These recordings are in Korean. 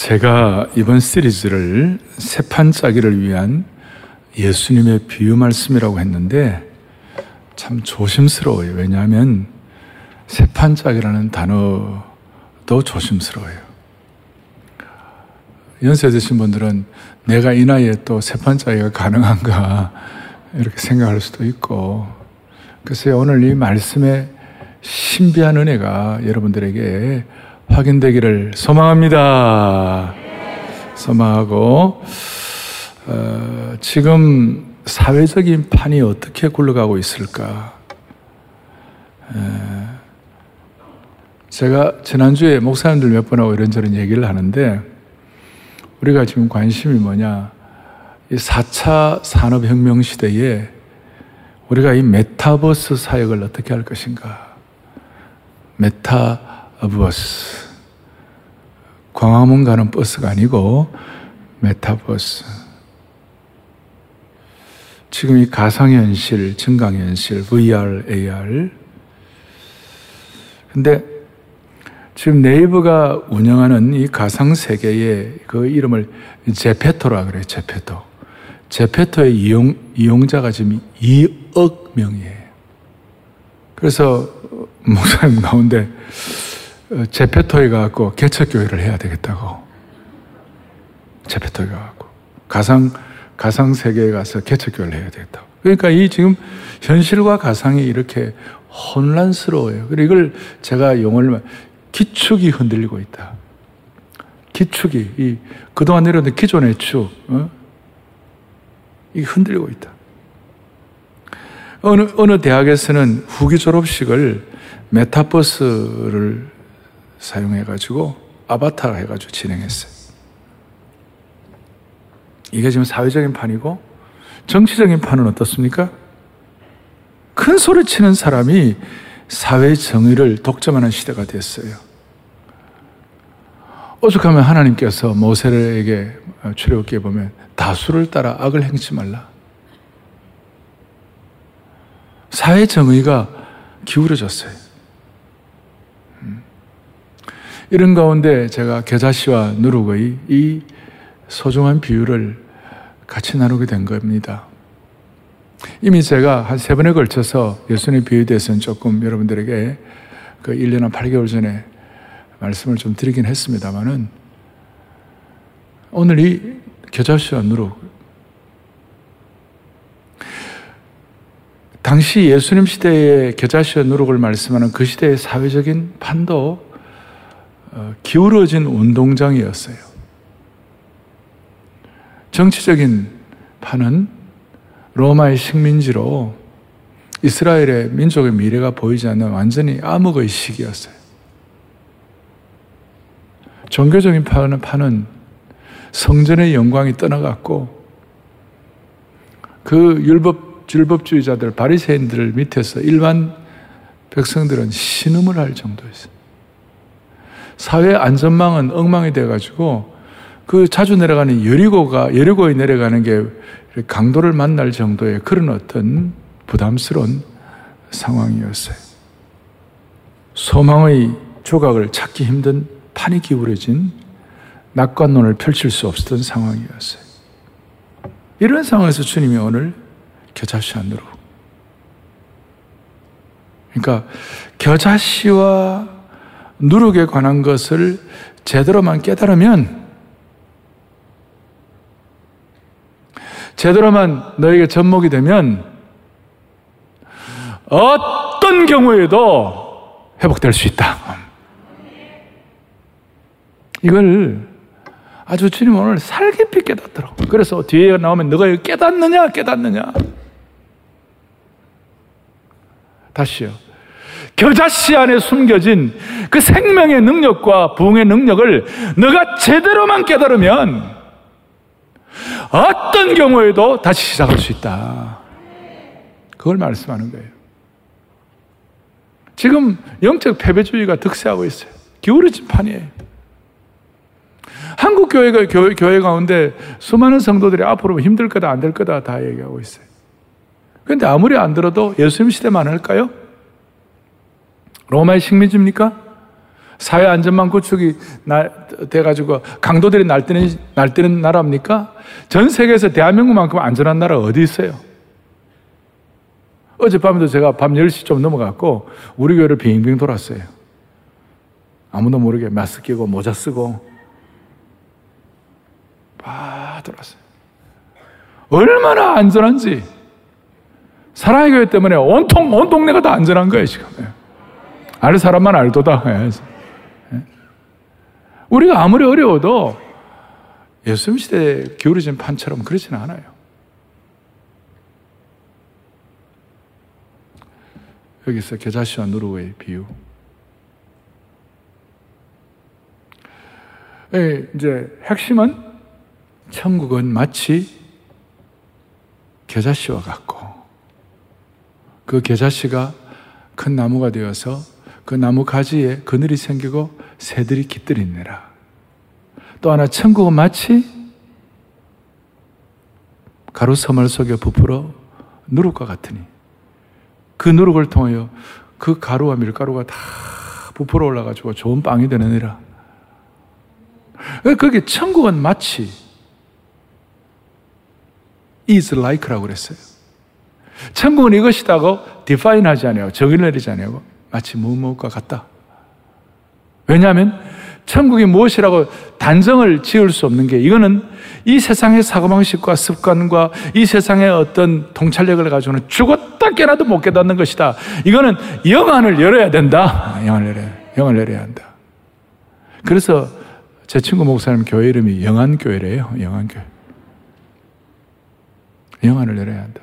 제가 이번 시리즈를 세판 짜기를 위한 예수님의 비유 말씀이라고 했는데 참 조심스러워요. 왜냐하면 세판 짜기라는 단어도 조심스러워요. 연세 드신 분들은 내가 이 나이에 또 세판 짜기가 가능한가 이렇게 생각할 수도 있고 그래서 오늘 이 말씀의 신비한 은혜가 여러분들에게 확인되기를 소망합니다. 소망하고 어, 지금 사회적인 판이 어떻게 굴러가고 있을까? 에, 제가 지난주에 목사님들 몇 번하고 이런저런 얘기를 하는데 우리가 지금 관심이 뭐냐? 이 4차 산업혁명 시대에 우리가 이 메타버스 사역을 어떻게 할 것인가? 메타버스. 광화문 가는 버스가 아니고 메타버스. 지금 이 가상현실, 증강현실, VR, AR. 근데 지금 네이버가 운영하는 이 가상세계의 그 이름을 제페토라 그래요, 제페토. 제페토의 이용, 이용자가 지금 2억 명이에요. 그래서 목사님 가운데 제페토에 가갖고 개척교회를 해야 되겠다고. 제페토에 가갖고. 가상, 가상 세계에 가서 개척교회를 해야 되겠다고. 그러니까 이 지금 현실과 가상이 이렇게 혼란스러워요. 그리고 이걸 제가 용어를 기축이 흔들리고 있다. 기축이, 이, 그동안 내려온 기존의 축, 어? 이 흔들리고 있다. 어느, 어느 대학에서는 후기 졸업식을 메타버스를 사용해가지고 아바타 해가지고 진행했어요. 이게 지금 사회적인 판이고 정치적인 판은 어떻습니까? 큰 소리 치는 사람이 사회 정의를 독점하는 시대가 됐어요. 오죽하면 하나님께서 모세에게 출애굽기에 보면 다수를 따라 악을 행치 말라. 사회 정의가 기울어졌어요. 음. 이런 가운데 제가 겨자씨와 누룩의 이 소중한 비유를 같이 나누게 된 겁니다. 이미 제가 한 세 번에 걸쳐서 예수님의 비유에 대해서는 조금 여러분들에게 그 1년 한 8개월 전에 말씀을 좀 드리긴 했습니다만은 오늘 이 겨자씨와 누룩 당시 예수님 시대의 겨자씨와 누룩을 말씀하는 그 시대의 사회적인 판도 어, 기울어진 운동장이었어요. 정치적인 판은 로마의 식민지로 이스라엘의 민족의 미래가 보이지 않는 완전히 암흑의 시기였어요. 종교적인 판은, 판은 성전의 영광이 떠나갔고 그 율법 율법주의자들 바리새인들 밑에서 일반 백성들은 신음을 할 정도였어요. 사회 안전망은 엉망이 돼 가지고 그 자주 내려가는 여리고가 여리고에 내려가는 게 강도를 만날 정도의 그런 어떤 부담스러운 상황이었어요. 소망의 조각을 찾기 힘든 판이 기울어진 낙관론을 펼칠 수 없었던 상황이었어요. 이런 상황에서 주님이 오늘 겨자씨 안으로 그러니까 겨자씨와 누룩에 관한 것을 제대로만 깨달으면 제대로만 너에게 접목이 되면 어떤 경우에도 회복될 수 있다. 이걸 아주 주님 오늘 살깊이 깨닫더라고. 그래서 뒤에 나오면 너가 깨닫느냐, 깨닫느냐. 다시요. 겨자씨 안에 숨겨진 그 생명의 능력과 부흥의 능력을 너가 제대로만 깨달으면 어떤 경우에도 다시 시작할 수 있다. 그걸 말씀하는 거예요. 지금 영적 패배주의가 득세하고 있어요. 기울어진 판이에요. 한국 교회가 교회, 교회 가운데 수많은 성도들이 앞으로 힘들 거다 안 될 거다 다 얘기하고 있어요. 그런데 아무리 안 들어도 예수님 시대만 할까요? 로마의 식민지입니까? 사회 안전망 구축이 돼가지고 강도들이 날뛰는, 날뛰는 나라입니까? 전 세계에서 대한민국만큼 안전한 나라 어디 있어요? 어젯밤에도 제가 밤 10시 좀 넘어갔고 우리 교회를 빙빙 돌았어요. 아무도 모르게 마스크 끼고 모자 쓰고 막 돌았어요. 얼마나 안전한지 사랑의 교회 때문에 온통 온 동네가 다 안전한 거예요 지금. 알 사람만 알도다. 예. 우리가 아무리 어려워도 예수님 시대에 기울어진 판처럼 그렇지는 않아요. 여기서 겨자씨와 누르의 비유. 예, 이제 핵심은 천국은 마치 겨자씨와 같고 그 겨자씨가 큰 나무가 되어서 그 나무 가지에 그늘이 생기고 새들이 깃들이느라. 또 하나 천국은 마치 가루 서물 속에 부풀어 누룩과 같으니 그 누룩을 통하여 그 가루와 밀가루가 다 부풀어 올라가지고 좋은 빵이 되느니라. 거기 천국은 마치 is like라고 그랬어요. 천국은 이것이다고 define 하지 않아요. 정의를 내리지 않아요. 마치 무엇과 같다. 왜냐하면 천국이 무엇이라고 단정을 지을 수 없는 게 이거는 이 세상의 사고방식과 습관과 이 세상의 어떤 통찰력을 가지고는 죽었다 깨나도 못 깨닫는 것이다. 이거는 영안을 열어야 된다. 영안을 열어야, 영안을 열어야 한다. 그래서 제 친구 목사님 교회 이름이 영안교회래요. 영안교회. 영안을 열어야 한다.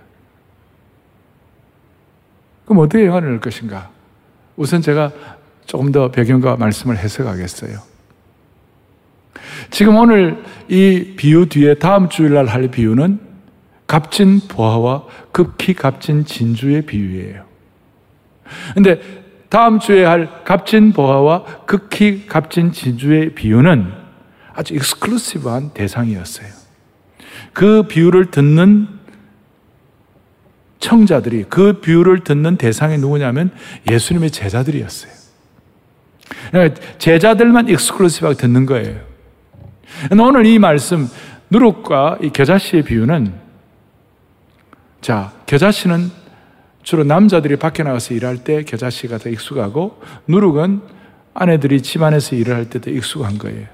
그럼 어떻게 영안을 열 것인가? 우선 제가 조금 더 배경과 말씀을 해석하겠어요. 지금 오늘 이 비유 뒤에 다음 주일날 할 비유는 값진 보화와 극히 값진 진주의 비유예요. 근데 다음 주에 할 값진 보화와 극히 값진 진주의 비유는 아주 익스클루시브한 대상이었어요. 그 비유를 듣는 청자들이 그 비유를 듣는 대상이 누구냐면 예수님의 제자들이었어요. 그러니까 제자들만 익스클루시브하게 듣는 거예요. 오늘 이 말씀 누룩과 이 겨자씨의 비유는 자 겨자씨는 주로 남자들이 밖에 나가서 일할 때 겨자씨가 더 익숙하고 누룩은 아내들이 집안에서 일을 할 때 더 익숙한 거예요.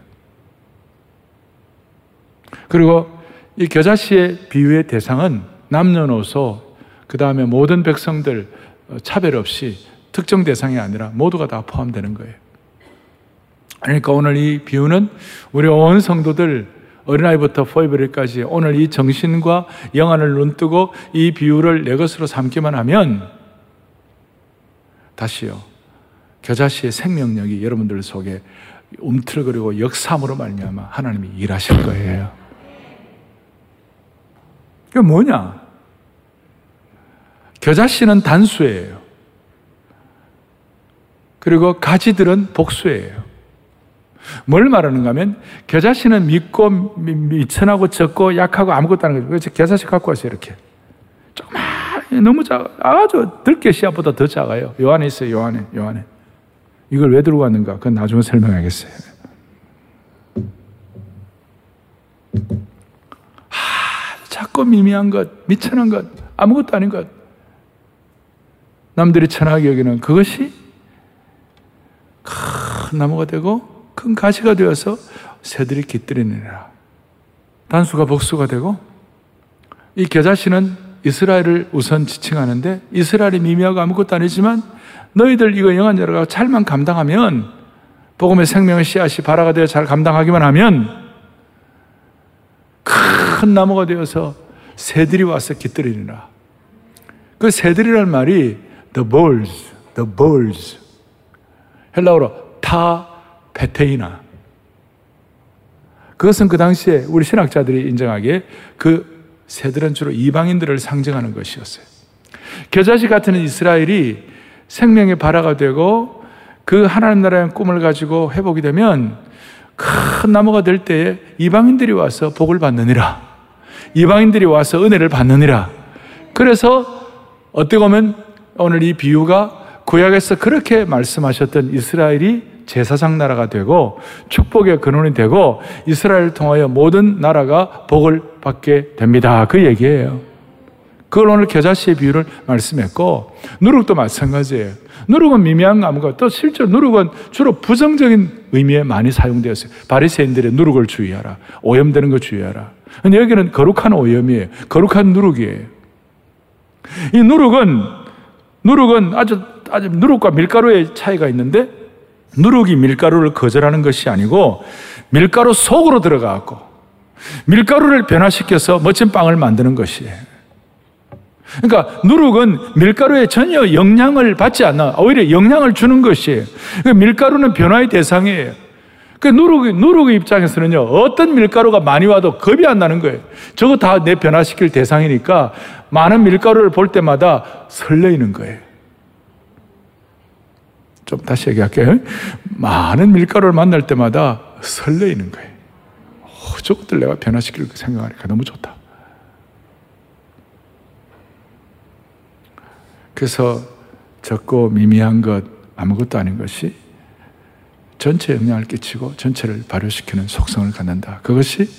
그리고 이 겨자씨의 비유의 대상은 남녀노소 그 다음에 모든 백성들 차별 없이 특정 대상이 아니라 모두가 다 포함되는 거예요. 그러니까 오늘 이 비유는 우리 온 성도들 어린아이부터 포이브리까지 오늘 이 정신과 영안을 눈뜨고 이 비유를 내 것으로 삼기만 하면 다시요. 겨자씨의 생명력이 여러분들 속에 움틀거리고 역삼으로 말미암아 하나님이 일하실 거예요. 그게 뭐냐? 겨자씨는 단수예요. 그리고 가지들은 복수예요. 뭘 말하는가 하면 겨자씨는 믿고 미천하고 적고 약하고 아무것도 안 하는 거죠. 겨자씨 갖고 왔어요 이렇게. 조그만 너무 작아 아주 들깨 씨앗보다 더 작아요. 요한에 있어요 요한에 요한에. 이걸 왜 들고 왔는가? 그건 나중에 설명하겠어요. 하, 작고 미미한 것, 미천한 것, 아무것도 아닌 것. 남들이 천하게 여기는 그것이 큰 나무가 되고 큰 가시가 되어서 새들이 깃들이느라. 단수가 복수가 되고 이 겨자씨는 이스라엘을 우선 지칭하는데 이스라엘이 미미하고 아무것도 아니지만 너희들 이거 영한 자라가 잘만 감당하면 복음의 생명의 씨앗이 발화가 되어 잘 감당하기만 하면 큰 나무가 되어서 새들이 와서 깃들이느라. 그 새들이란 말이 the birds, the birds 헬라어로 타 페테이나. 그것은 그 당시에 우리 신학자들이 인정하기에 그 새들은 주로 이방인들을 상징하는 것이었어요. 겨자씨 같은 이스라엘이 생명의 발화가 되고 그 하나님 나라의 꿈을 가지고 회복이 되면 큰 나무가 될 때에 이방인들이 와서 복을 받느니라. 이방인들이 와서 은혜를 받느니라. 그래서 어떻게 보면 오늘 이 비유가 구약에서 그렇게 말씀하셨던 이스라엘이 제사장 나라가 되고 축복의 근원이 되고 이스라엘을 통하여 모든 나라가 복을 받게 됩니다. 그 얘기예요. 그걸 오늘 겨자씨의 비유를 말씀했고 누룩도 마찬가지예요. 누룩은 미미한 나무가 또 실제로 누룩은 주로 부정적인 의미에 많이 사용되었어요. 바리새인들의 누룩을 주의하라. 오염되는 거 주의하라. 근데 여기는 거룩한 오염이에요. 거룩한 누룩이에요. 이 누룩은 누룩은 아주 아주 누룩과 밀가루의 차이가 있는데 누룩이 밀가루를 거절하는 것이 아니고 밀가루 속으로 들어가고 밀가루를 변화시켜서 멋진 빵을 만드는 것이에요. 그러니까 누룩은 밀가루에 전혀 영향을 받지 않아. 오히려 영향을 주는 것이에요. 그러니까 밀가루는 변화의 대상이에요. 그 누룩, 누룩의 입장에서는요, 어떤 밀가루가 많이 와도 겁이 안 나는 거예요. 저거 다 내 변화시킬 대상이니까 많은 밀가루를 볼 때마다 설레이는 거예요. 좀 다시 얘기할게요. 많은 밀가루를 만날 때마다 설레이는 거예요. 어, 저것들 내가 변화시킬 생각하니까 너무 좋다. 그래서 적고 미미한 것 아무것도 아닌 것이 전체 영향을 끼치고 전체를 발효시키는 속성을 갖는다. 그것이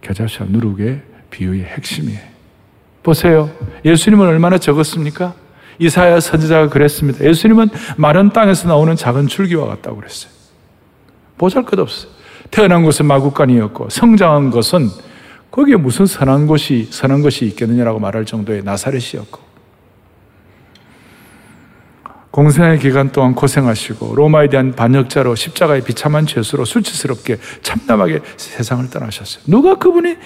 겨자씨와 누룩의 비유의 핵심이에요. 보세요. 예수님은 얼마나 적었습니까? 이사야 선지자가 그랬습니다. 예수님은 마른 땅에서 나오는 작은 줄기와 같다고 그랬어요. 보잘 것 없어요. 태어난 곳은 마국간이었고 성장한 것은 거기에 무슨 선한 곳이 선한 것이 있겠느냐라고 말할 정도의 나사렛이었고 공생의 기간 동안 고생하시고 로마에 대한 반역자로 십자가의 비참한 죄수로 수치스럽게 참담하게 세상을 떠나셨어요. 누가 그분이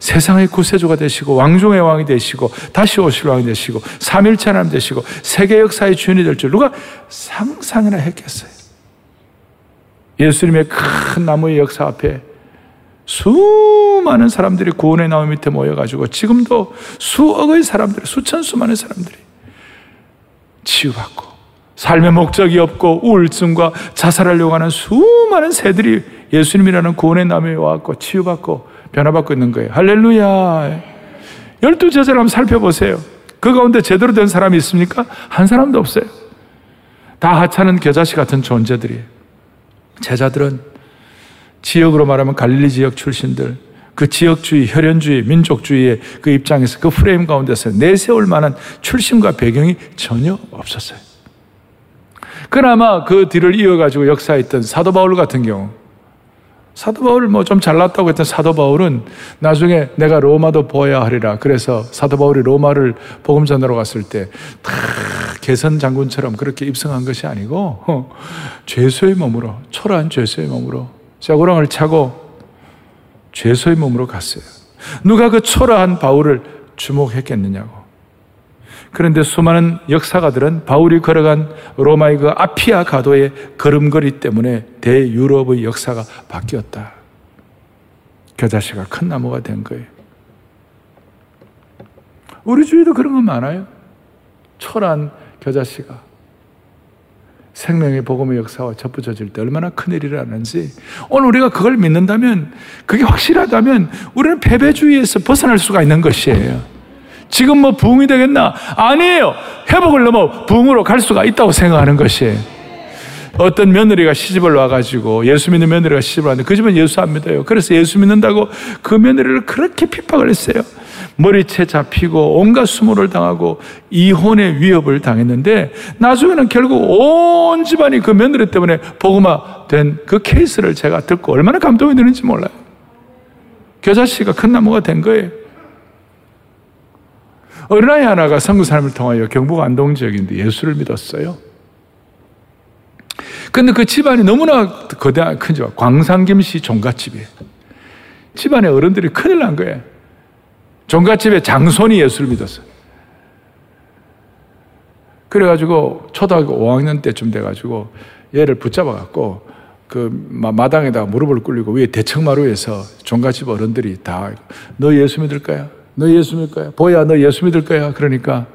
세상의 구세주가 되시고 왕중의 왕이 되시고 다시 오실 왕이 되시고 삼일체 하나님 되시고 세계 역사의 주인이 될 줄 누가 상상이나 했겠어요. 예수님의 큰 나무의 역사 앞에 수많은 사람들이 구원의 나무 밑에 모여가지고 지금도 수억의 사람들, 수천 수만의 사람들이 치유받고 삶의 목적이 없고 우울증과 자살하려고 하는 수많은 새들이 예수님이라는 구원의 나무에 와갖고 치유받고 변화받고 있는 거예요. 할렐루야. 열두 제자를 한번 살펴보세요. 그 가운데 제대로 된 사람이 있습니까? 한 사람도 없어요. 다 하찮은 겨자씨 같은 존재들이에요. 제자들은 지역으로 말하면 갈릴리 지역 출신들, 그 지역주의, 혈연주의, 민족주의의 그 입장에서 그 프레임 가운데서 내세울 만한 출신과 배경이 전혀 없었어요. 그나마 그 뒤를 이어가지고 역사했던 사도 바울 같은 경우, 사도 바울 뭐 좀 잘났다고 했던 사도 바울은 나중에 내가 로마도 보아야 하리라. 그래서 사도 바울이 로마를 복음 전하러 갔을 때 다 개선 장군처럼 그렇게 입성한 것이 아니고 어, 죄수의 몸으로 초라한 죄수의 몸으로 쇠고랑을 차고 죄수의 몸으로 갔어요. 누가 그 초라한 바울을 주목했겠느냐고. 그런데 수많은 역사가들은 바울이 걸어간 로마의 그 아피아 가도의 걸음걸이 때문에 대유럽의 역사가 바뀌었다. 겨자씨가 큰 나무가 된 거예요. 우리 주위도 그런 건 많아요. 초란 겨자씨가 생명의 복음의 역사와 접붙여질 때 얼마나 큰일이 라는지 오늘 우리가 그걸 믿는다면 그게 확실하다면 우리는 패배주의에서 벗어날 수가 있는 것이에요. 지금 뭐 부흥이 되겠나? 아니에요. 회복을 넘어 부흥으로 갈 수가 있다고 생각하는 것이에요. 어떤 며느리가 시집을 와가지고 예수 믿는 며느리가 시집을 왔는데 그 집은 예수 안 믿어요. 그래서 예수 믿는다고 그 며느리를 그렇게 핍박을 했어요. 머리채 잡히고 온갖 수모를 당하고 이혼의 위협을 당했는데 나중에는 결국 온 집안이 그 며느리 때문에 복음화 된 그 케이스를 제가 듣고 얼마나 감동이 되는지 몰라요. 겨자씨가 큰 나무가 된 거예요. 어린아이 하나가 선교 삶을 통하여 경북 안동 지역인데 예수를 믿었어요. 근데 그 집안이 너무나 거대한 큰 집, 광산김씨 종갓집이에요. 집안에 어른들이 큰일 난 거예요. 종갓집의 장손이 예수를 믿었어요. 그래가지고 초등학교 5학년 때쯤 돼가지고 얘를 붙잡아갖고 그 마당에다가 무릎을 꿇리고 위에 대청마루에서 종갓집 어른들이 다 너 예수 믿을 거야? 너 예수 믿을 거야? 보야, 너 예수 믿을 거야? 그러니까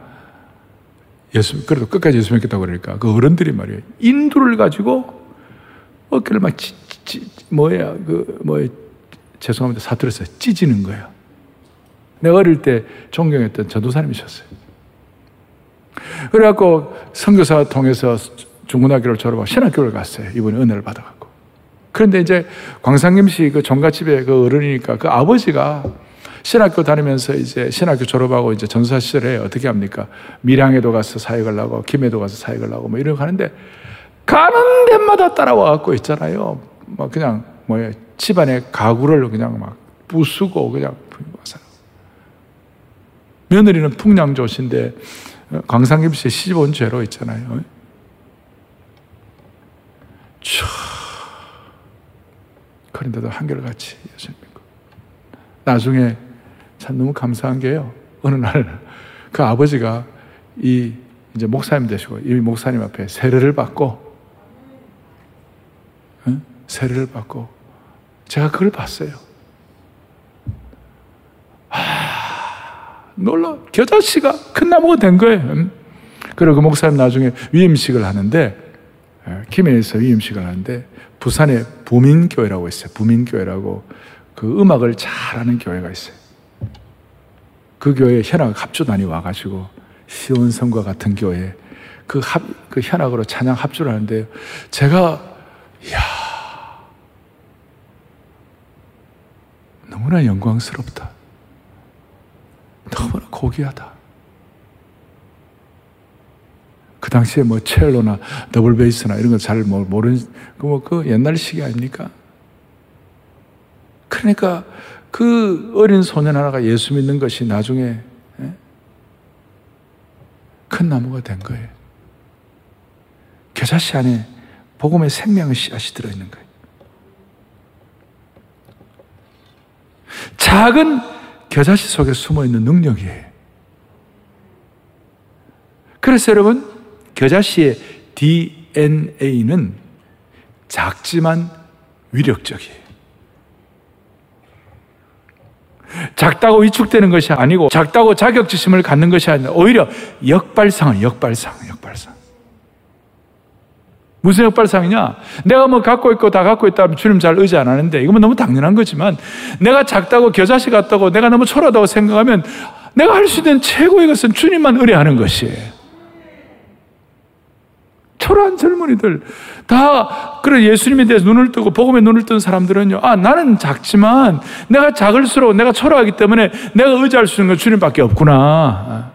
예수, 그래도 끝까지 예수 믿겠다고 그러니까 그 어른들이 말이에요. 인두를 가지고 어깨를 막 찌, 찌, 뭐야, 그, 뭐, 죄송합니다. 사투리에서 찢지는 거야. 내가 어릴 때 존경했던 전도사님이셨어요. 그래갖고 선교사 통해서 중고등학교를 졸업하고 신학교를 갔어요. 이번에 은혜를 받아갖고. 그런데 이제 광상김 씨그 종갓집의 그 어른이니까 그 아버지가 신학교 다니면서 이제 신학교 졸업하고 이제 전사 시절에 어떻게 합니까? 밀양에도 가서 사역을 하고 김해도 가서 사역을 하고 뭐거 하는데 가는 데마다 따라와 갖고 있잖아요. 뭐 그냥 뭐야 집안의 가구를 그냥 막 부수고 그냥 와서 며느리는 풍량조신데 광상김 씨 시집 온 죄로 있잖아요. 차. 그런데도 한결같이 예수님 믿고. 나중에 참 너무 감사한 게요. 어느 날 그 아버지가 이 이제 목사님 되시고 이 목사님 앞에 세례를 받고 응? 세례를 받고 제가 그걸 봤어요. 아, 놀라 겨자씨가 큰 나무가 된 거예요. 응? 그리고 그 목사님 나중에 위임식을 하는데 예, 김해에서 위임식을 하는데 부산에 부민교회라고 있어요. 부민교회라고 그 음악을 잘하는 교회가 있어요. 그 교회에 현악 합주단이 와가지고 시온성과 같은 교회 그 합, 그 현악으로 찬양 합주를 하는데 제가, 이야, 너무나 영광스럽다. 너무나 고귀하다. 그 당시에 뭐 첼로나 더블 베이스나 이런 거 잘 모르는 그 뭐 그 옛날식이 아닙니까? 그러니까 그 어린 소년 하나가 예수 믿는 것이 나중에 예? 큰 나무가 된 거예요. 겨자씨 안에 복음의 생명의 씨앗이 들어있는 거예요. 작은 겨자씨 속에 숨어 있는 능력이에요. 그래서 여러분, 겨자씨의 DNA는 작지만 위력적이에요. 작다고 위축되는 것이 아니고 작다고 자격지심을 갖는 것이 아니라 오히려 역발상은 역발상, 역발상. 무슨 역발상이냐? 내가 뭐 갖고 있고 다 갖고 있다면 주님 잘 의지 안 하는데 이건 너무 당연한 거지만 내가 작다고 겨자씨 같다고 내가 너무 초라하다고 생각하면 내가 할 수 있는 최고의 것은 주님만 의뢰하는 것이에요. 초라한 젊은이들 다 그래 예수님에 대해서 눈을 뜨고 복음에 눈을 뜬 사람들은요. 아 나는 작지만 내가 작을수록 내가 초라하기 때문에 내가 의지할 수 있는 건 주님밖에 없구나.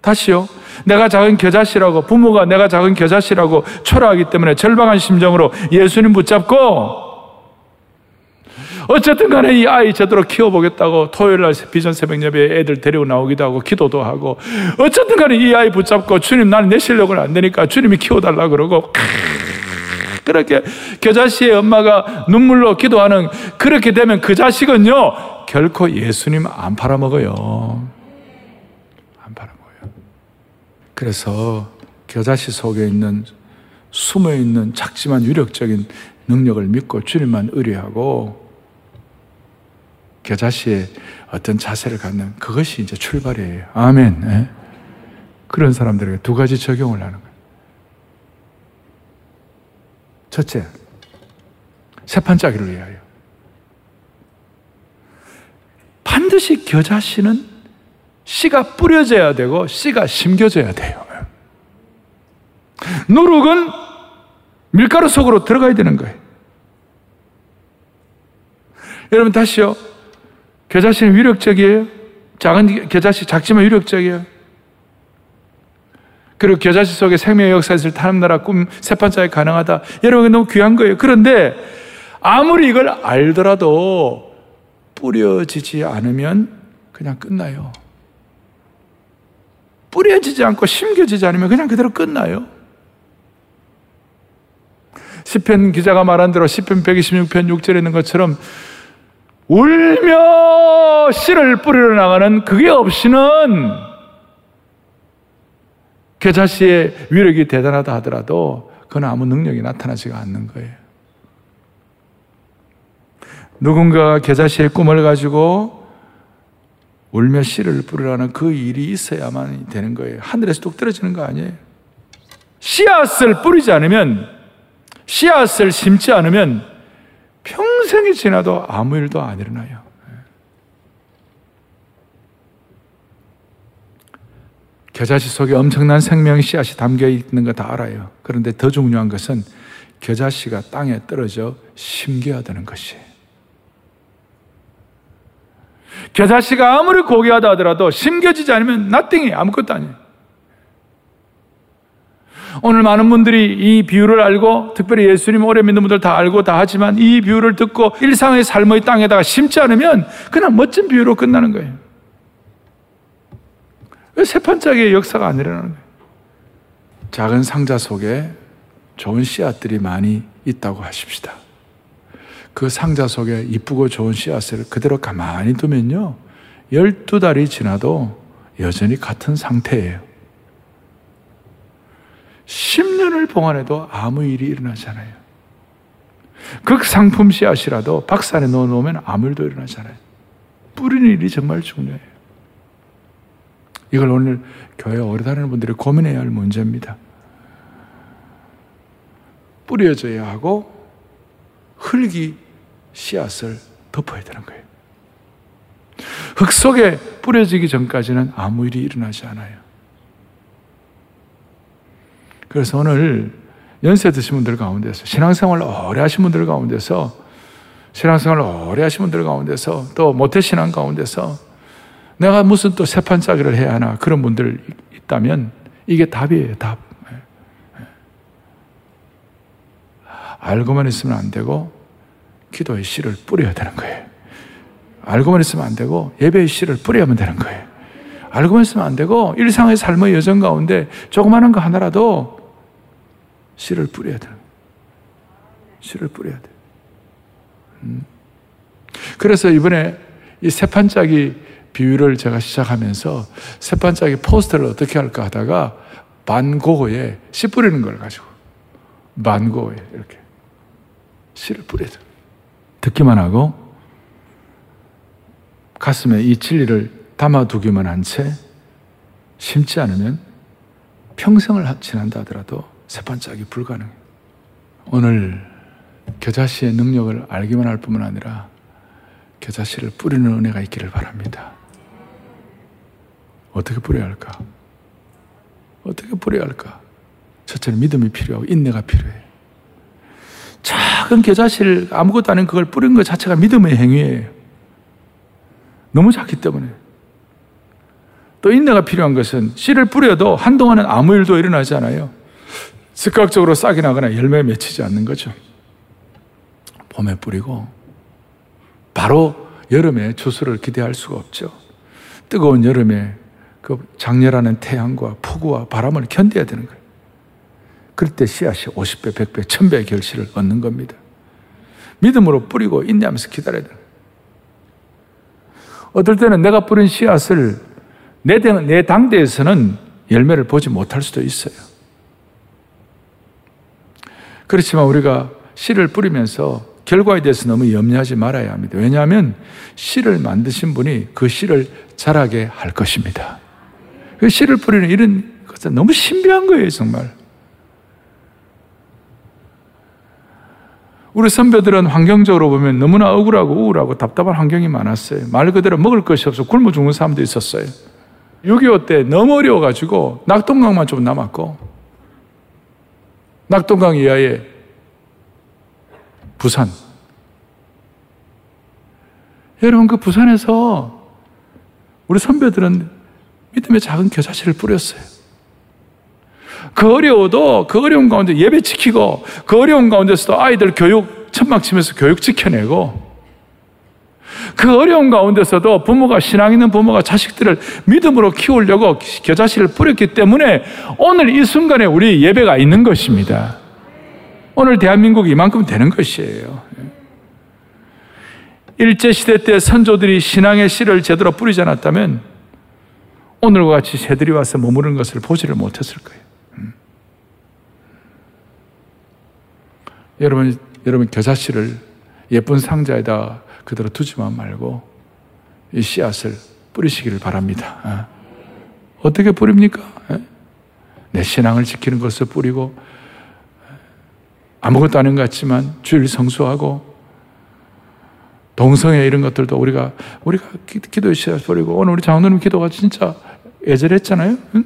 다시요. 내가 작은 겨자씨라고 부모가 내가 작은 겨자씨라고 초라하기 때문에 절박한 심정으로 예수님 붙잡고 어쨌든 간에 이 아이 제대로 키워보겠다고 토요일 날 비전 새벽 예배에 애들 데리고 나오기도 하고 기도도 하고 어쨌든 간에 이 아이 붙잡고 주님 나는 내 실력은 안 되니까 주님이 키워달라 그러고 그렇게 겨자씨의 엄마가 눈물로 기도하는 그렇게 되면 그 자식은요 결코 예수님 안 팔아먹어요. 안 팔아먹어요. 그래서 겨자씨 속에 있는 숨어있는 작지만 유력적인 능력을 믿고 주님만 의뢰하고 겨자씨의 어떤 자세를 갖는 그것이 이제 출발이에요. 아멘. 네? 그런 사람들에게 두 가지 적용을 하는 거예요. 첫째, 세판짜기를 위하여. 반드시 겨자씨는 씨가 뿌려져야 되고 씨가 심겨져야 돼요. 누룩은 밀가루 속으로 들어가야 되는 거예요. 여러분 다시요. 겨자씨는 위력적이에요. 작은 겨자씨 작지만 위력적이에요. 그리고 겨자씨 속에 생명의 역사 있을 하나나라 꿈 세판짜에 가능하다. 여러분 너무 귀한 거예요. 그런데 아무리 이걸 알더라도 뿌려지지 않으면 그냥 끝나요. 뿌려지지 않고 심겨지지 않으면 그냥 그대로 끝나요. 시편 기자가 말한 대로 시편 126편 6절에 있는 것처럼 울며 씨를 뿌리러 나가는 그게 없이는 겨자씨의 위력이 대단하다 하더라도 그건 아무 능력이 나타나지가 않는 거예요. 누군가 겨자씨의 꿈을 가지고 울며 씨를 뿌리라는 그 일이 있어야만 되는 거예요. 하늘에서 뚝 떨어지는 거 아니에요. 씨앗을 뿌리지 않으면, 씨앗을 심지 않으면 평생이 지나도 아무 일도 안 일어나요. 겨자씨 속에 엄청난 생명 씨앗이 담겨 있는 거 다 알아요. 그런데 더 중요한 것은 겨자씨가 땅에 떨어져 심겨야 되는 것이에요. 겨자씨가 아무리 고귀하다 하더라도 심겨지지 않으면 나띵이 아무것도 아니에요. 오늘 많은 분들이 이 비유를 알고 특별히 예수님 오래 믿는 분들 다 알고 다 하지만 이 비유를 듣고 일상의 삶의 땅에다가 심지 않으면 그냥 멋진 비유로 끝나는 거예요. 왜 세 판짜기의 역사가 안 일어나는 거예요? 작은 상자 속에 좋은 씨앗들이 많이 있다고 하십시다. 그 상자 속에 이쁘고 좋은 씨앗을 그대로 가만히 두면요. 12달이 지나도 여전히 같은 상태예요. 10년을 봉안해도 아무 일이 일어나지 않아요. 극상품 씨앗이라도 박스 안에 넣어 놓으면 아무 일도 일어나지 않아요. 뿌리는 일이 정말 중요해요. 이걸 오늘 교회 오래 다니는 분들이 고민해야 할 문제입니다. 뿌려져야 하고 흙이 씨앗을 덮어야 되는 거예요. 흙 속에 뿌려지기 전까지는 아무 일이 일어나지 않아요. 그래서 오늘 연세 드신 분들 가운데서 신앙생활 오래 하신 분들 가운데서 신앙생활 오래 하신 분들 가운데서 또 모태신앙 가운데서 내가 무슨 또 세판짜기를 해야 하나 그런 분들 있다면 이게 답이에요 답. 알고만 있으면 안 되고 기도의 씨를 뿌려야 되는 거예요. 알고만 있으면 안 되고 예배의 씨를 뿌려야만 되는 거예요. 알고만 있으면 안 되고 일상의 삶의 여정 가운데 조그마한 거 하나라도 씨를 뿌려야 돼요. 씨를 뿌려야 돼. 음. 그래서 이번에 이 세판짜기 비유를 제가 시작하면서 세판짜기 포스터를 어떻게 할까 하다가 반고에 씨 뿌리는 걸 가지고 반고에 이렇게 씨를 뿌려야 돼. 듣기만 하고 가슴에 이 진리를 담아두기만 한 채 심지 않으면 평생을 지난다 하더라도 세판짝이 불가능해요. 오늘 겨자씨의 능력을 알기만 할 뿐만 아니라 겨자씨를 뿌리는 은혜가 있기를 바랍니다. 어떻게 뿌려야 할까? 어떻게 뿌려야 할까? 첫째는 믿음이 필요하고 인내가 필요해. 작은 겨자씨를 아무것도 아닌 그걸 뿌린 것 자체가 믿음의 행위예요. 너무 작기 때문에. 또 인내가 필요한 것은 씨를 뿌려도 한동안은 아무 일도 일어나지 않아요. 즉각적으로 싹이 나거나 열매 맺히지 않는 거죠. 봄에 뿌리고 바로 여름에 추수를 기대할 수가 없죠. 뜨거운 여름에 그 장렬하는 태양과 폭우와 바람을 견뎌야 되는 거예요. 그럴 때 씨앗이 50배, 100배, 1000배의 결실을 얻는 겁니다. 믿음으로 뿌리고 인내하면서 기다려야 돼요. 어떨 때는 내가 뿌린 씨앗을 내, 내 당대에서는 열매를 보지 못할 수도 있어요. 그렇지만 우리가 씨를 뿌리면서 결과에 대해서 너무 염려하지 말아야 합니다. 왜냐하면 씨를 만드신 분이 그 씨를 자라게 할 것입니다. 그 씨를 뿌리는 이런 것은 너무 신비한 거예요, 정말. 우리 선배들은 환경적으로 보면 너무나 억울하고 우울하고 답답한 환경이 많았어요. 말 그대로 먹을 것이 없어 굶어 죽는 사람도 있었어요. 6.25 때 너무 어려워가지고 낙동강만 좀 남았고 낙동강 이하의 부산. 여러분, 그 부산에서 우리 선배들은 믿음의 작은 겨자씨를 뿌렸어요. 그 어려워도 그 어려운 가운데 예배 지키고 그 어려운 가운데서도 아이들 교육 천막 치면서 교육 지켜내고 그 어려운 가운데서도 부모가 신앙 있는 부모가 자식들을 믿음으로 키우려고 겨자씨를 뿌렸기 때문에 오늘 이 순간에 우리 예배가 있는 것입니다. 오늘 대한민국이 이만큼 되는 것이에요. 일제시대 때 선조들이 신앙의 씨를 제대로 뿌리지 않았다면 오늘과 같이 새들이 와서 머무르는 것을 보지를 못했을 거예요. 음. 여러분, 여러분 겨자씨를 예쁜 상자에다 그대로 두지만 말고 이 씨앗을 뿌리시기를 바랍니다. 어? 어떻게 뿌립니까? 예? 내 신앙을 지키는 것을 뿌리고 아무것도 아닌 것 같지만 주일 성수하고 동성애 이런 것들도 우리가 우리가 기도의 씨앗 뿌리고 오늘 우리 장로님 기도가 진짜 애절했잖아요. 응?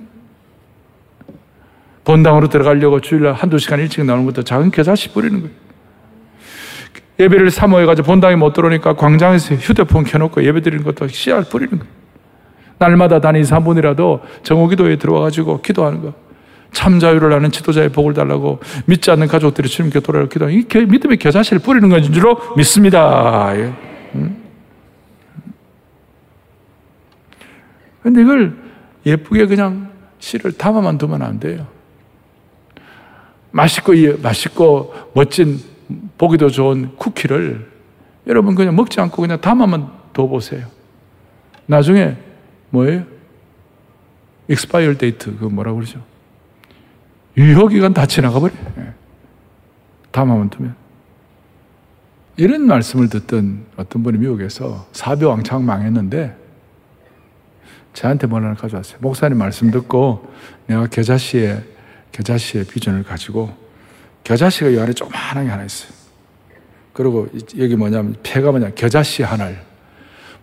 본당으로 들어가려고 주일날 한두 시간 일찍 나오는 것도 작은 겨자씨 뿌리는 거예요. 예배를 사모해가지고 본당에 못 들어오니까 광장에서 휴대폰 켜놓고 예배 드리는 것도 씨알 뿌리는 거예요. 날마다 단 2, 3분이라도 정오기도에 들어와가지고 기도하는 거. 참 자유를 아는 지도자의 복을 달라고 믿지 않는 가족들이 주님께 돌아올 기도. 이 믿음의 겨자씨를 뿌리는 것인 줄로 믿습니다. 예. 음? 이걸 예쁘게 그냥 씨를 담아만 두면 안 돼요. 맛있고, 맛있고, 멋진, 보기도 좋은 쿠키를 여러분 그냥 먹지 않고 그냥 담아만 둬 보세요. 나중에 뭐예요? expire date, 그 뭐라고 그러죠? 유효 기간 다 지나가 버려. 예. 담아만 두면. 이런 말씀을 듣던 어떤 분이 미국에서 사교왕창 망했는데 저한테 뭘 하나 가져왔어요. 목사님 말씀 듣고 내가 겨자씨의, 겨자씨의 비전을 가지고 겨자씨가 이 안에 조그만한 게 하나 있어요. 그리고 여기 뭐냐면 폐가 뭐냐 겨자씨 하나를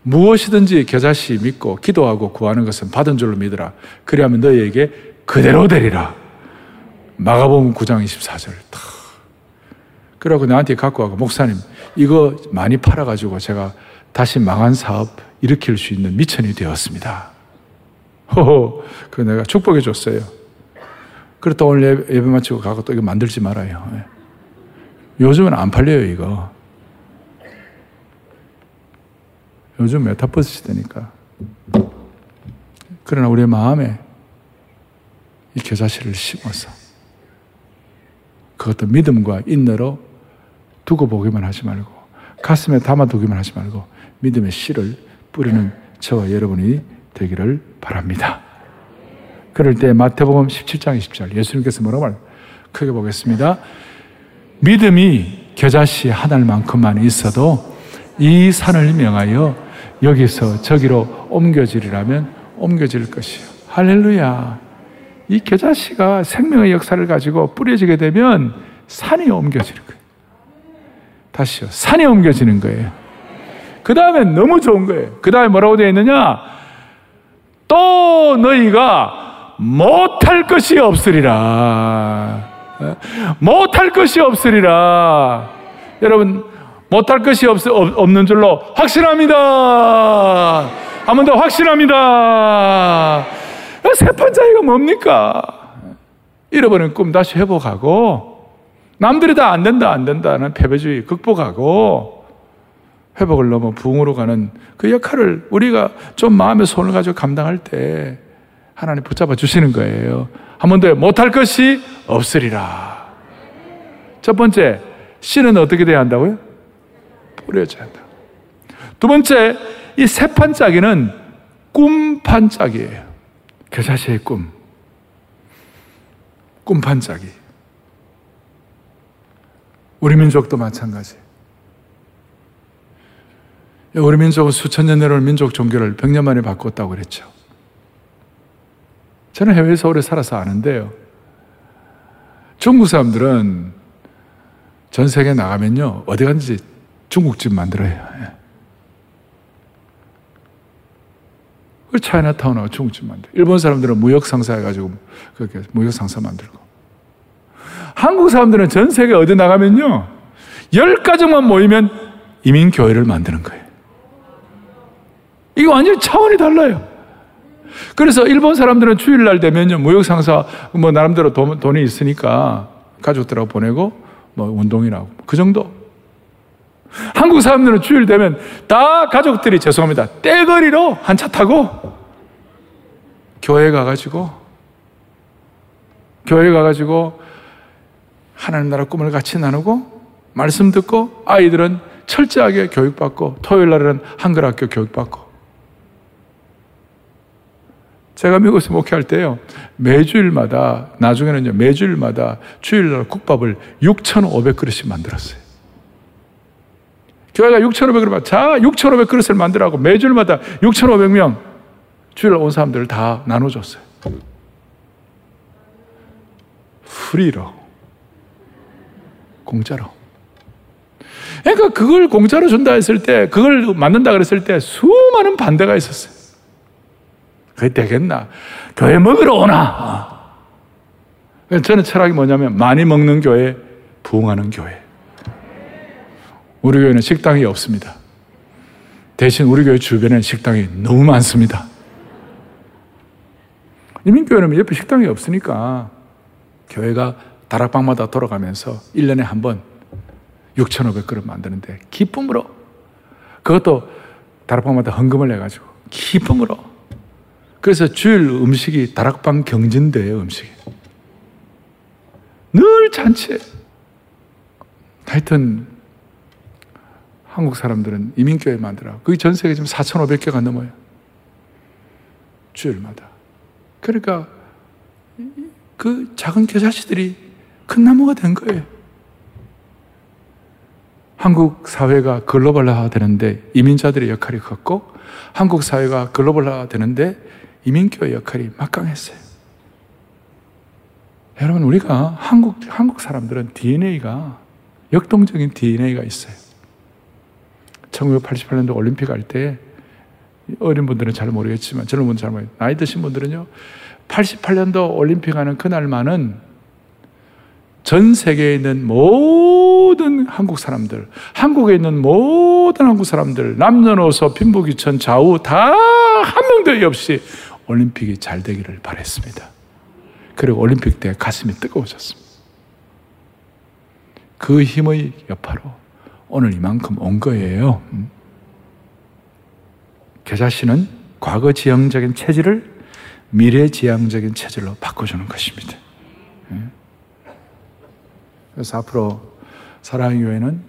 무엇이든지 겨자씨 믿고 기도하고 구하는 것은 받은 줄로 믿으라. 그리하면 너희에게 그대로 되리라. 마가복음 9장 24절. 그러고 나한테 갖고 와고 목사님 이거 많이 팔아가지고 제가 다시 망한 사업 일으킬 수 있는 미천이 되었습니다. 호호, 그 내가 축복해 줬어요. 그렇다 오늘 예배, 마치고 가고 또 이거 만들지 말아요. 예. 요즘은 안 팔려요, 이거. 요즘 메타버스 시대니까. 그러나 우리의 마음에 이 겨자씨를 심어서 그것도 믿음과 인내로 두고 보기만 하지 말고 가슴에 담아두기만 하지 말고 믿음의 씨를 뿌리는 저와 여러분이 되기를 바랍니다. 그럴 때 마태복음 17장 20절 예수님께서 뭐라고 말 크게 보겠습니다. 믿음이 겨자씨 하나만큼만 있어도 이 산을 명하여 여기서 저기로 옮겨지리라면 옮겨질 것이요. 할렐루야. 이 겨자씨가 생명의 역사를 가지고 뿌려지게 되면 산이 옮겨지는 거예요. 다시요. 산이 옮겨지는 거예요. 그 다음에 너무 좋은 거예요. 그 다음에 뭐라고 되어 있느냐? 또 너희가 못할 것이 없으리라. 못할 것이 없으리라. 여러분, 못할 것이 없, 없는 줄로 확신합니다. 한 번 더 확신합니다. 세 번째가 뭡니까? 잃어버린 꿈 다시 회복하고, 남들이 다 안 된다, 안 된다는 패배주의 극복하고, 회복을 넘어 부흥으로 가는 그 역할을 우리가 좀 마음의 손을 가지고 감당할 때 하나님 붙잡아 주시는 거예요. 한 번 더 못할 것이 없으리라. 첫 번째, 씨는 어떻게 돼야 한다고요? 뿌려져야 한다. 두 번째, 이 새 판짜기는 꿈 판짜기예요. 겨자씨의 꿈. 꿈 판짜기. 우리 민족도 마찬가지. 우리 민족은 수천 년 내로 민족 종교를 100년 만에 바꿨다고 그랬죠. 저는 해외에서 오래 살아서 아는데요. 중국 사람들은 전 세계 나가면요, 어디 간지 중국집 만들어요. 그 차이나타운하고 중국집 만들어. 일본 사람들은 무역 상사 해가지고 그렇게 무역 상사 만들고. 한국 사람들은 전 세계 어디 나가면요, 열 가정만 모이면 이민교회를 만드는 거예요. 이게 완전히 차원이 달라요. 그래서 일본 사람들은 주일날 되면요, 무역상사, 뭐, 나름대로 돈, 돈이 있으니까 가족들하고 보내고, 뭐, 운동이나 그 정도. 한국 사람들은 주일 되면 다 가족들이 죄송합니다. 떼거리로 한 차 타고 교회 가가지고, 교회 가가지고 하나님 나라 꿈을 같이 나누고, 말씀 듣고, 아이들은 철저하게 교육받고, 토요일 날은 한글 학교 교육받고, 제가 미국에서 목회할 때요, 매주일마다, 나중에는요, 매주일마다 주일날 국밥을 6,500그릇씩 만들었어요. 교회가 6,500그릇, 자, 6,500그릇을 만들라고 매주일마다 6,500명 주일날 온 사람들을 다 나눠줬어요. 프리로. 공짜로. 그러니까 그걸 공짜로 준다 했을 때, 그걸 만든다 그랬을 때 수많은 반대가 있었어요. 그게 되겠나? 교회 먹으러 오나? 저는 철학이 뭐냐면 많이 먹는 교회, 부흥하는 교회. 우리 교회는 식당이 없습니다. 대신 우리 교회 주변에 식당이 너무 많습니다. 이민교회는 옆에 식당이 없으니까 교회가 다락방마다 돌아가면서 1년에 한 번 6,500그릇 만드는데 기쁨으로 그것도 다락방마다 헌금을 내가지고 기쁨으로 그래서 주일 음식이 다락방 경진대예요 음식이. 늘 잔치 하여튼 한국 사람들은 이민교회 만들어. 그게 전 세계 지금 4,500개가 넘어요. 주일마다. 그러니까 그 작은 겨자씨들이 큰 나무가 된 거예요. 한국 사회가 글로벌화 되는데 이민자들의 역할이 컸고 한국 사회가 글로벌화 되는데 이민교의 역할이 막강했어요. 여러분 우리가 한국 한국 사람들은 DNA가 역동적인 DNA가 있어요. 1988년도 올림픽 할 때 어린 분들은 잘 모르겠지만 젊은 분들 잘 모르 나이 드신 분들은요. 88년도 올림픽 하는 그날만은 전 세계에 있는 모든 한국 사람들, 한국에 있는 모든 한국 사람들, 남녀노소, 빈부귀천, 좌우 다 한 명도 없이 올림픽이 잘 되기를 바랬습니다. 그리고 올림픽 때 가슴이 뜨거워졌습니다. 그 힘의 여파로 오늘 이만큼 온 거예요. 겨자씨는 과거 지향적인 체질을 미래 지향적인 체질로 바꿔주는 것입니다. 예. 그래서 앞으로 사랑의 교회는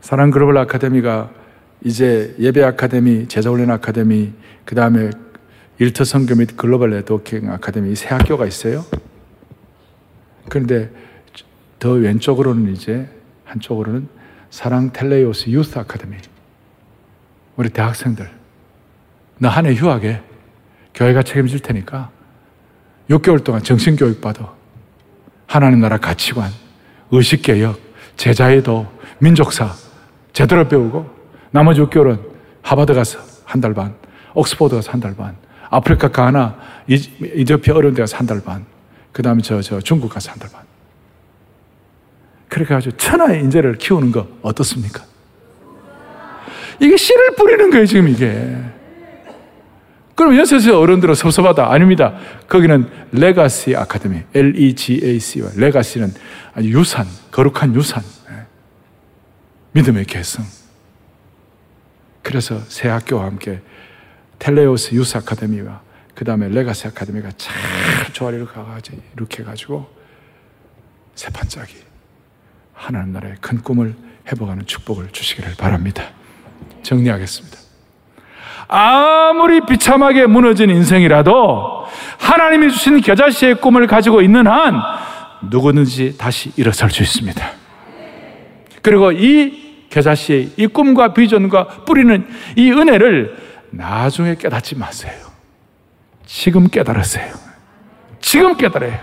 사랑 글로벌 아카데미가 이제 예배 아카데미, 제자훈련 아카데미, 그 다음에 일터 선교 및 글로벌 네트워킹 아카데미 세 학교가 있어요. 그런데 더 왼쪽으로는 이제 한쪽으로는 사랑 텔레오스 유스 아카데미. 우리 대학생들 너 한 해 휴학에 교회가 책임질 테니까 6개월 동안 정신교육 받아. 하나님 나라 가치관, 의식개혁, 제자의도, 민족사 제대로 배우고 나머지 6개월은 하버드 가서 한 달 반, 옥스포드 가서 한 달 반, 아프리카 가나, 이디오피아 어려운 데 가서 한 달 반, 그 다음에 저, 저 중국 가서 한 달 반. 그렇게 아주 천하의 인재를 키우는 거 어떻습니까? 이게 씨를 뿌리는 거예요, 지금 이게. 그럼 연세서 어른들은 섭섭하다. 아닙니다. 거기는 레가시 아카데미, L-E-G-A-C와 레가시는 아주 유산, 거룩한 유산. 예. 믿음의 개성. 그래서 새 학교와 함께 텔레오스 유스 아카데미와 그 다음에 레가시 아카데미가 잘 조화를 가가지고 이렇게 해가지고 새 반짝이 하나님 나라의 큰 꿈을 회복하는 축복을 주시기를 바랍니다. 정리하겠습니다. 아무리 비참하게 무너진 인생이라도 하나님이 주신 겨자씨의 꿈을 가지고 있는 한 누구든지 다시 일어설 수 있습니다. 그리고 이 겨자씨의 이 꿈과 비전과 뿌리는 이 은혜를 나중에 깨닫지 마세요. 지금 깨달으세요. 지금 깨달아요.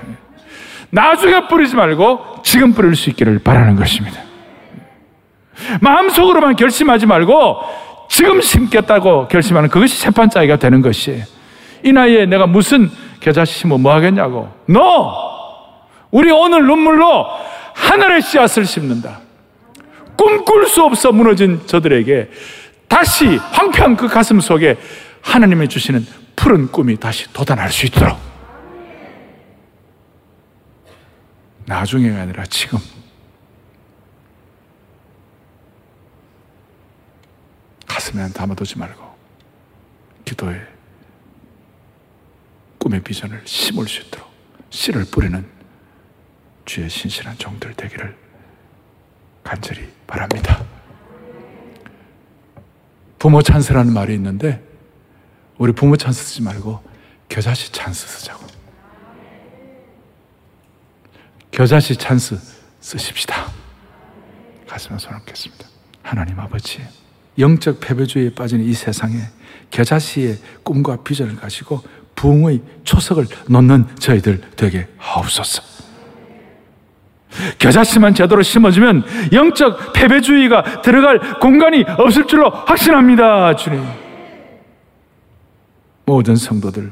나중에 뿌리지 말고 지금 뿌릴 수 있기를 바라는 것입니다. 마음속으로만 결심하지 말고 지금 심겠다고 결심하는 그것이 세판짜기가 되는 것이 이 나이에 내가 무슨 겨자 심으면 뭐 하겠냐고 너 우리 오늘 눈물로 하늘의 씨앗을 심는다 꿈꿀 수 없어 무너진 저들에게 다시 황폐한 그 가슴 속에 하나님이 주시는 푸른 꿈이 다시 돋아날 수 있도록. 나중에가 아니라 지금. 가슴에 담아두지 말고 기도에 꿈의 비전을 심을 수 있도록 씨를 뿌리는 주의 신실한 종들 되기를 간절히 바랍니다. 부모 찬스라는 말이 있는데 우리 부모 찬스 쓰지 말고 겨자씨 찬스 쓰자고. 겨자씨 찬스 쓰십시다. 가슴에 손 얹겠습니다. 하나님 아버지. 영적 패배주의에 빠진 이 세상에 겨자씨의 꿈과 비전을 가지고 부흥의 초석을 놓는 저희들 되게 하옵소서. 겨자씨만 제대로 심어주면 영적 패배주의가 들어갈 공간이 없을 줄로 확신합니다, 주님. 모든 성도들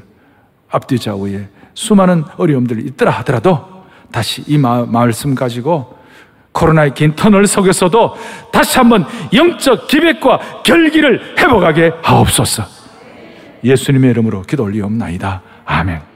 앞뒤 좌우에 수많은 어려움들이 있더라 하더라도 다시 이 마, 말씀 가지고 코로나의 긴 터널 속에서도 다시 한번 영적 기백과 결기를 회복하게 하옵소서. 예수님의 이름으로 기도 올리옵나이다. 아멘.